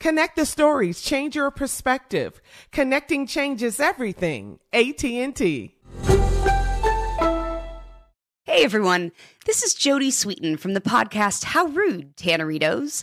Connect the stories, change your perspective. Connecting changes everything. AT&T. Hey everyone, this is Jodie Sweetin from the podcast How Rude, Tanneritos.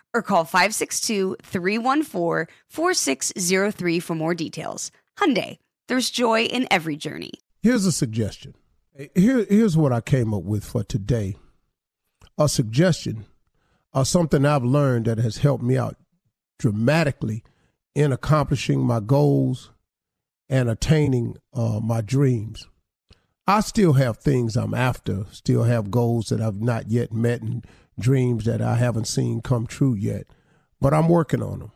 or call 562-314-4603 for more details. Hyundai, there's joy in every journey. Here's a suggestion. Here, here's what I came up with for today. A suggestion or something I've learned that has helped me out dramatically in accomplishing my goals and attaining uh, my dreams. I still have things I'm after, still have goals that I've not yet met and dreams that I haven't seen come true yet, but I'm working on them.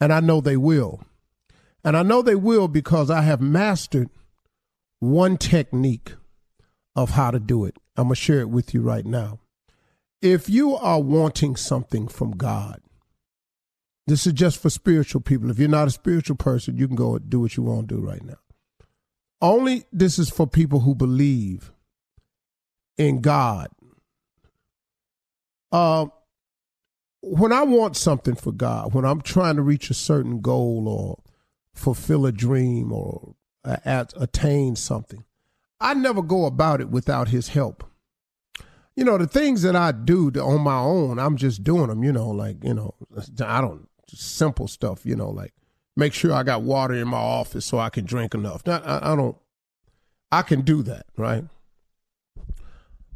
And I know they will. And I know they will because I have mastered one technique of how to do it. I'm going to share it with you right now. If you are wanting something from God, this is just for spiritual people. If you're not a spiritual person, you can go do what you want to do right now. Only this is for people who believe in God uh, when I want something for God, when I'm trying to reach a certain goal or fulfill a dream or uh, attain something, I never go about it without His help. You know, the things that I do to, on my own, I'm just doing them, you know, like, you know, I don't, simple stuff, you know, like make sure I got water in my office so I can drink enough. I, I don't, I can do that, right?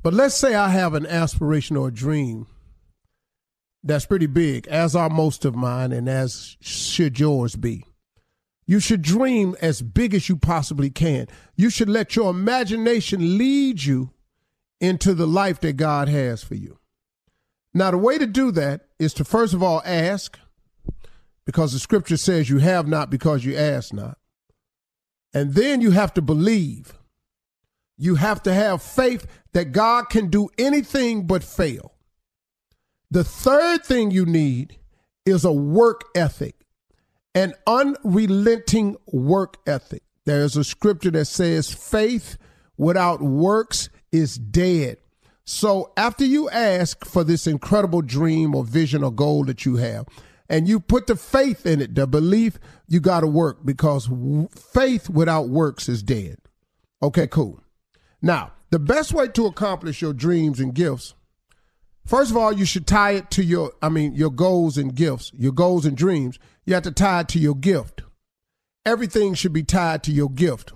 But let's say I have an aspiration or a dream that's pretty big, as are most of mine, and as should yours be. You should dream as big as you possibly can. You should let your imagination lead you into the life that God has for you. Now, the way to do that is to first of all ask, because the scripture says you have not because you ask not. And then you have to believe. You have to have faith that God can do anything but fail. The third thing you need is a work ethic, an unrelenting work ethic. There's a scripture that says faith without works is dead. So after you ask for this incredible dream or vision or goal that you have, and you put the faith in it, the belief, you got to work because faith without works is dead. Okay, cool. Now, the best way to accomplish your dreams and gifts, first of all, you should tie it to your, I mean, your goals and gifts, your goals and dreams. You have to tie it to your gift. Everything should be tied to your gift.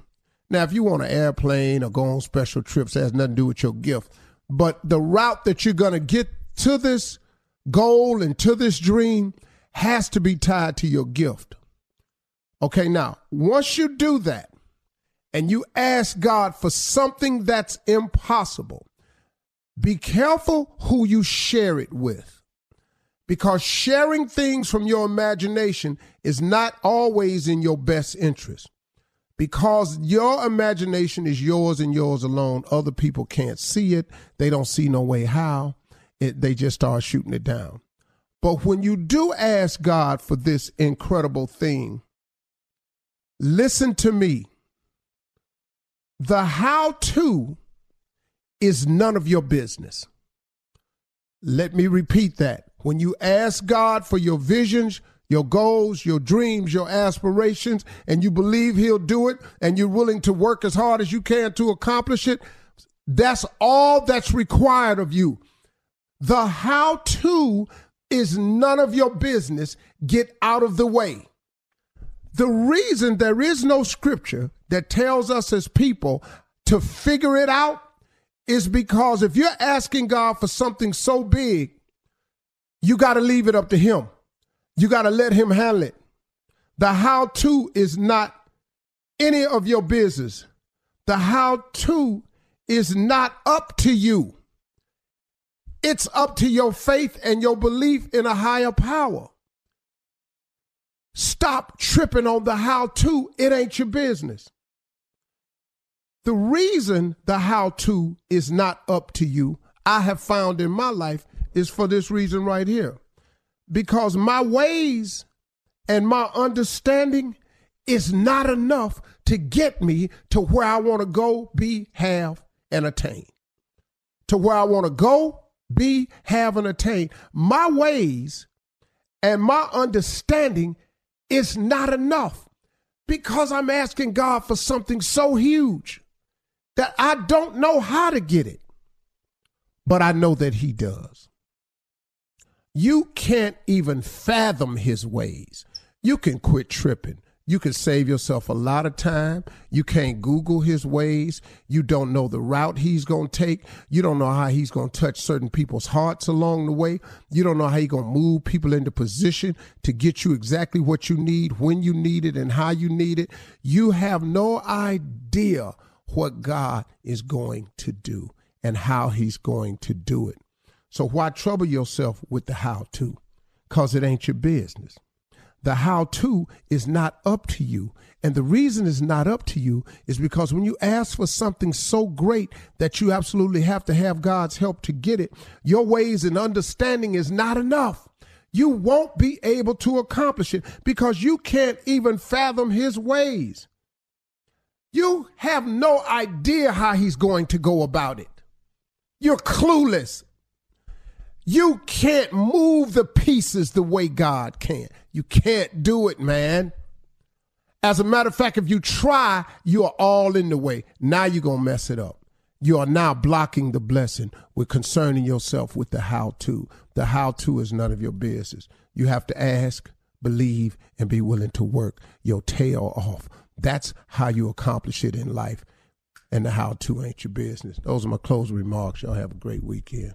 Now, if you want an airplane or go on special trips, that has nothing to do with your gift. But the route that you're going to get to this goal and to this dream has to be tied to your gift. Okay, now, once you do that and you ask God for something that's impossible, be careful who you share it with. Because sharing things from your imagination is not always in your best interest because your imagination is yours and yours alone. Other people can't see it. They don't see no way how. It, they just start shooting it down. But when you do ask God for this incredible thing, listen to me. The how to is none of your business. Let me repeat that. When you ask God for your visions, your goals, your dreams, your aspirations, and you believe He'll do it, and you're willing to work as hard as you can to accomplish it, that's all that's required of you. The how to is none of your business. Get out of the way. The reason there is no scripture that tells us as people to figure it out is because if you're asking God for something so big, you got to leave it up to Him. You got to let him handle it. The how to is not any of your business. The how to is not up to you. It's up to your faith and your belief in a higher power. Stop tripping on the how to. It ain't your business. The reason the how to is not up to you, I have found in my life, is for this reason right here because my ways and my understanding is not enough to get me to where I want to go, be, have, and attain. To where I want to go, be, have, and attain. My ways and my understanding is not enough because I'm asking God for something so huge that I don't know how to get it, but I know that He does. You can't even fathom his ways. You can quit tripping. You can save yourself a lot of time. You can't Google his ways. You don't know the route he's going to take. You don't know how he's going to touch certain people's hearts along the way. You don't know how he's going to move people into position to get you exactly what you need, when you need it, and how you need it. You have no idea what God is going to do and how he's going to do it. So why trouble yourself with the how to? Because it ain't your business. The how to is not up to you. And the reason it's not up to you is because when you ask for something so great that you absolutely have to have God's help to get it, your ways and understanding is not enough. You won't be able to accomplish it because you can't even fathom his ways. You have no idea how he's going to go about it. You're clueless. You can't move the pieces the way God can. You can't do it, man. As a matter of fact, if you try, you are all in the way. Now you're going to mess it up. You are now blocking the blessing with concerning yourself with the how to. The how to is none of your business. You have to ask, believe, and be willing to work your tail off. That's how you accomplish it in life. And the how to ain't your business. Those are my closing remarks. Y'all have a great weekend.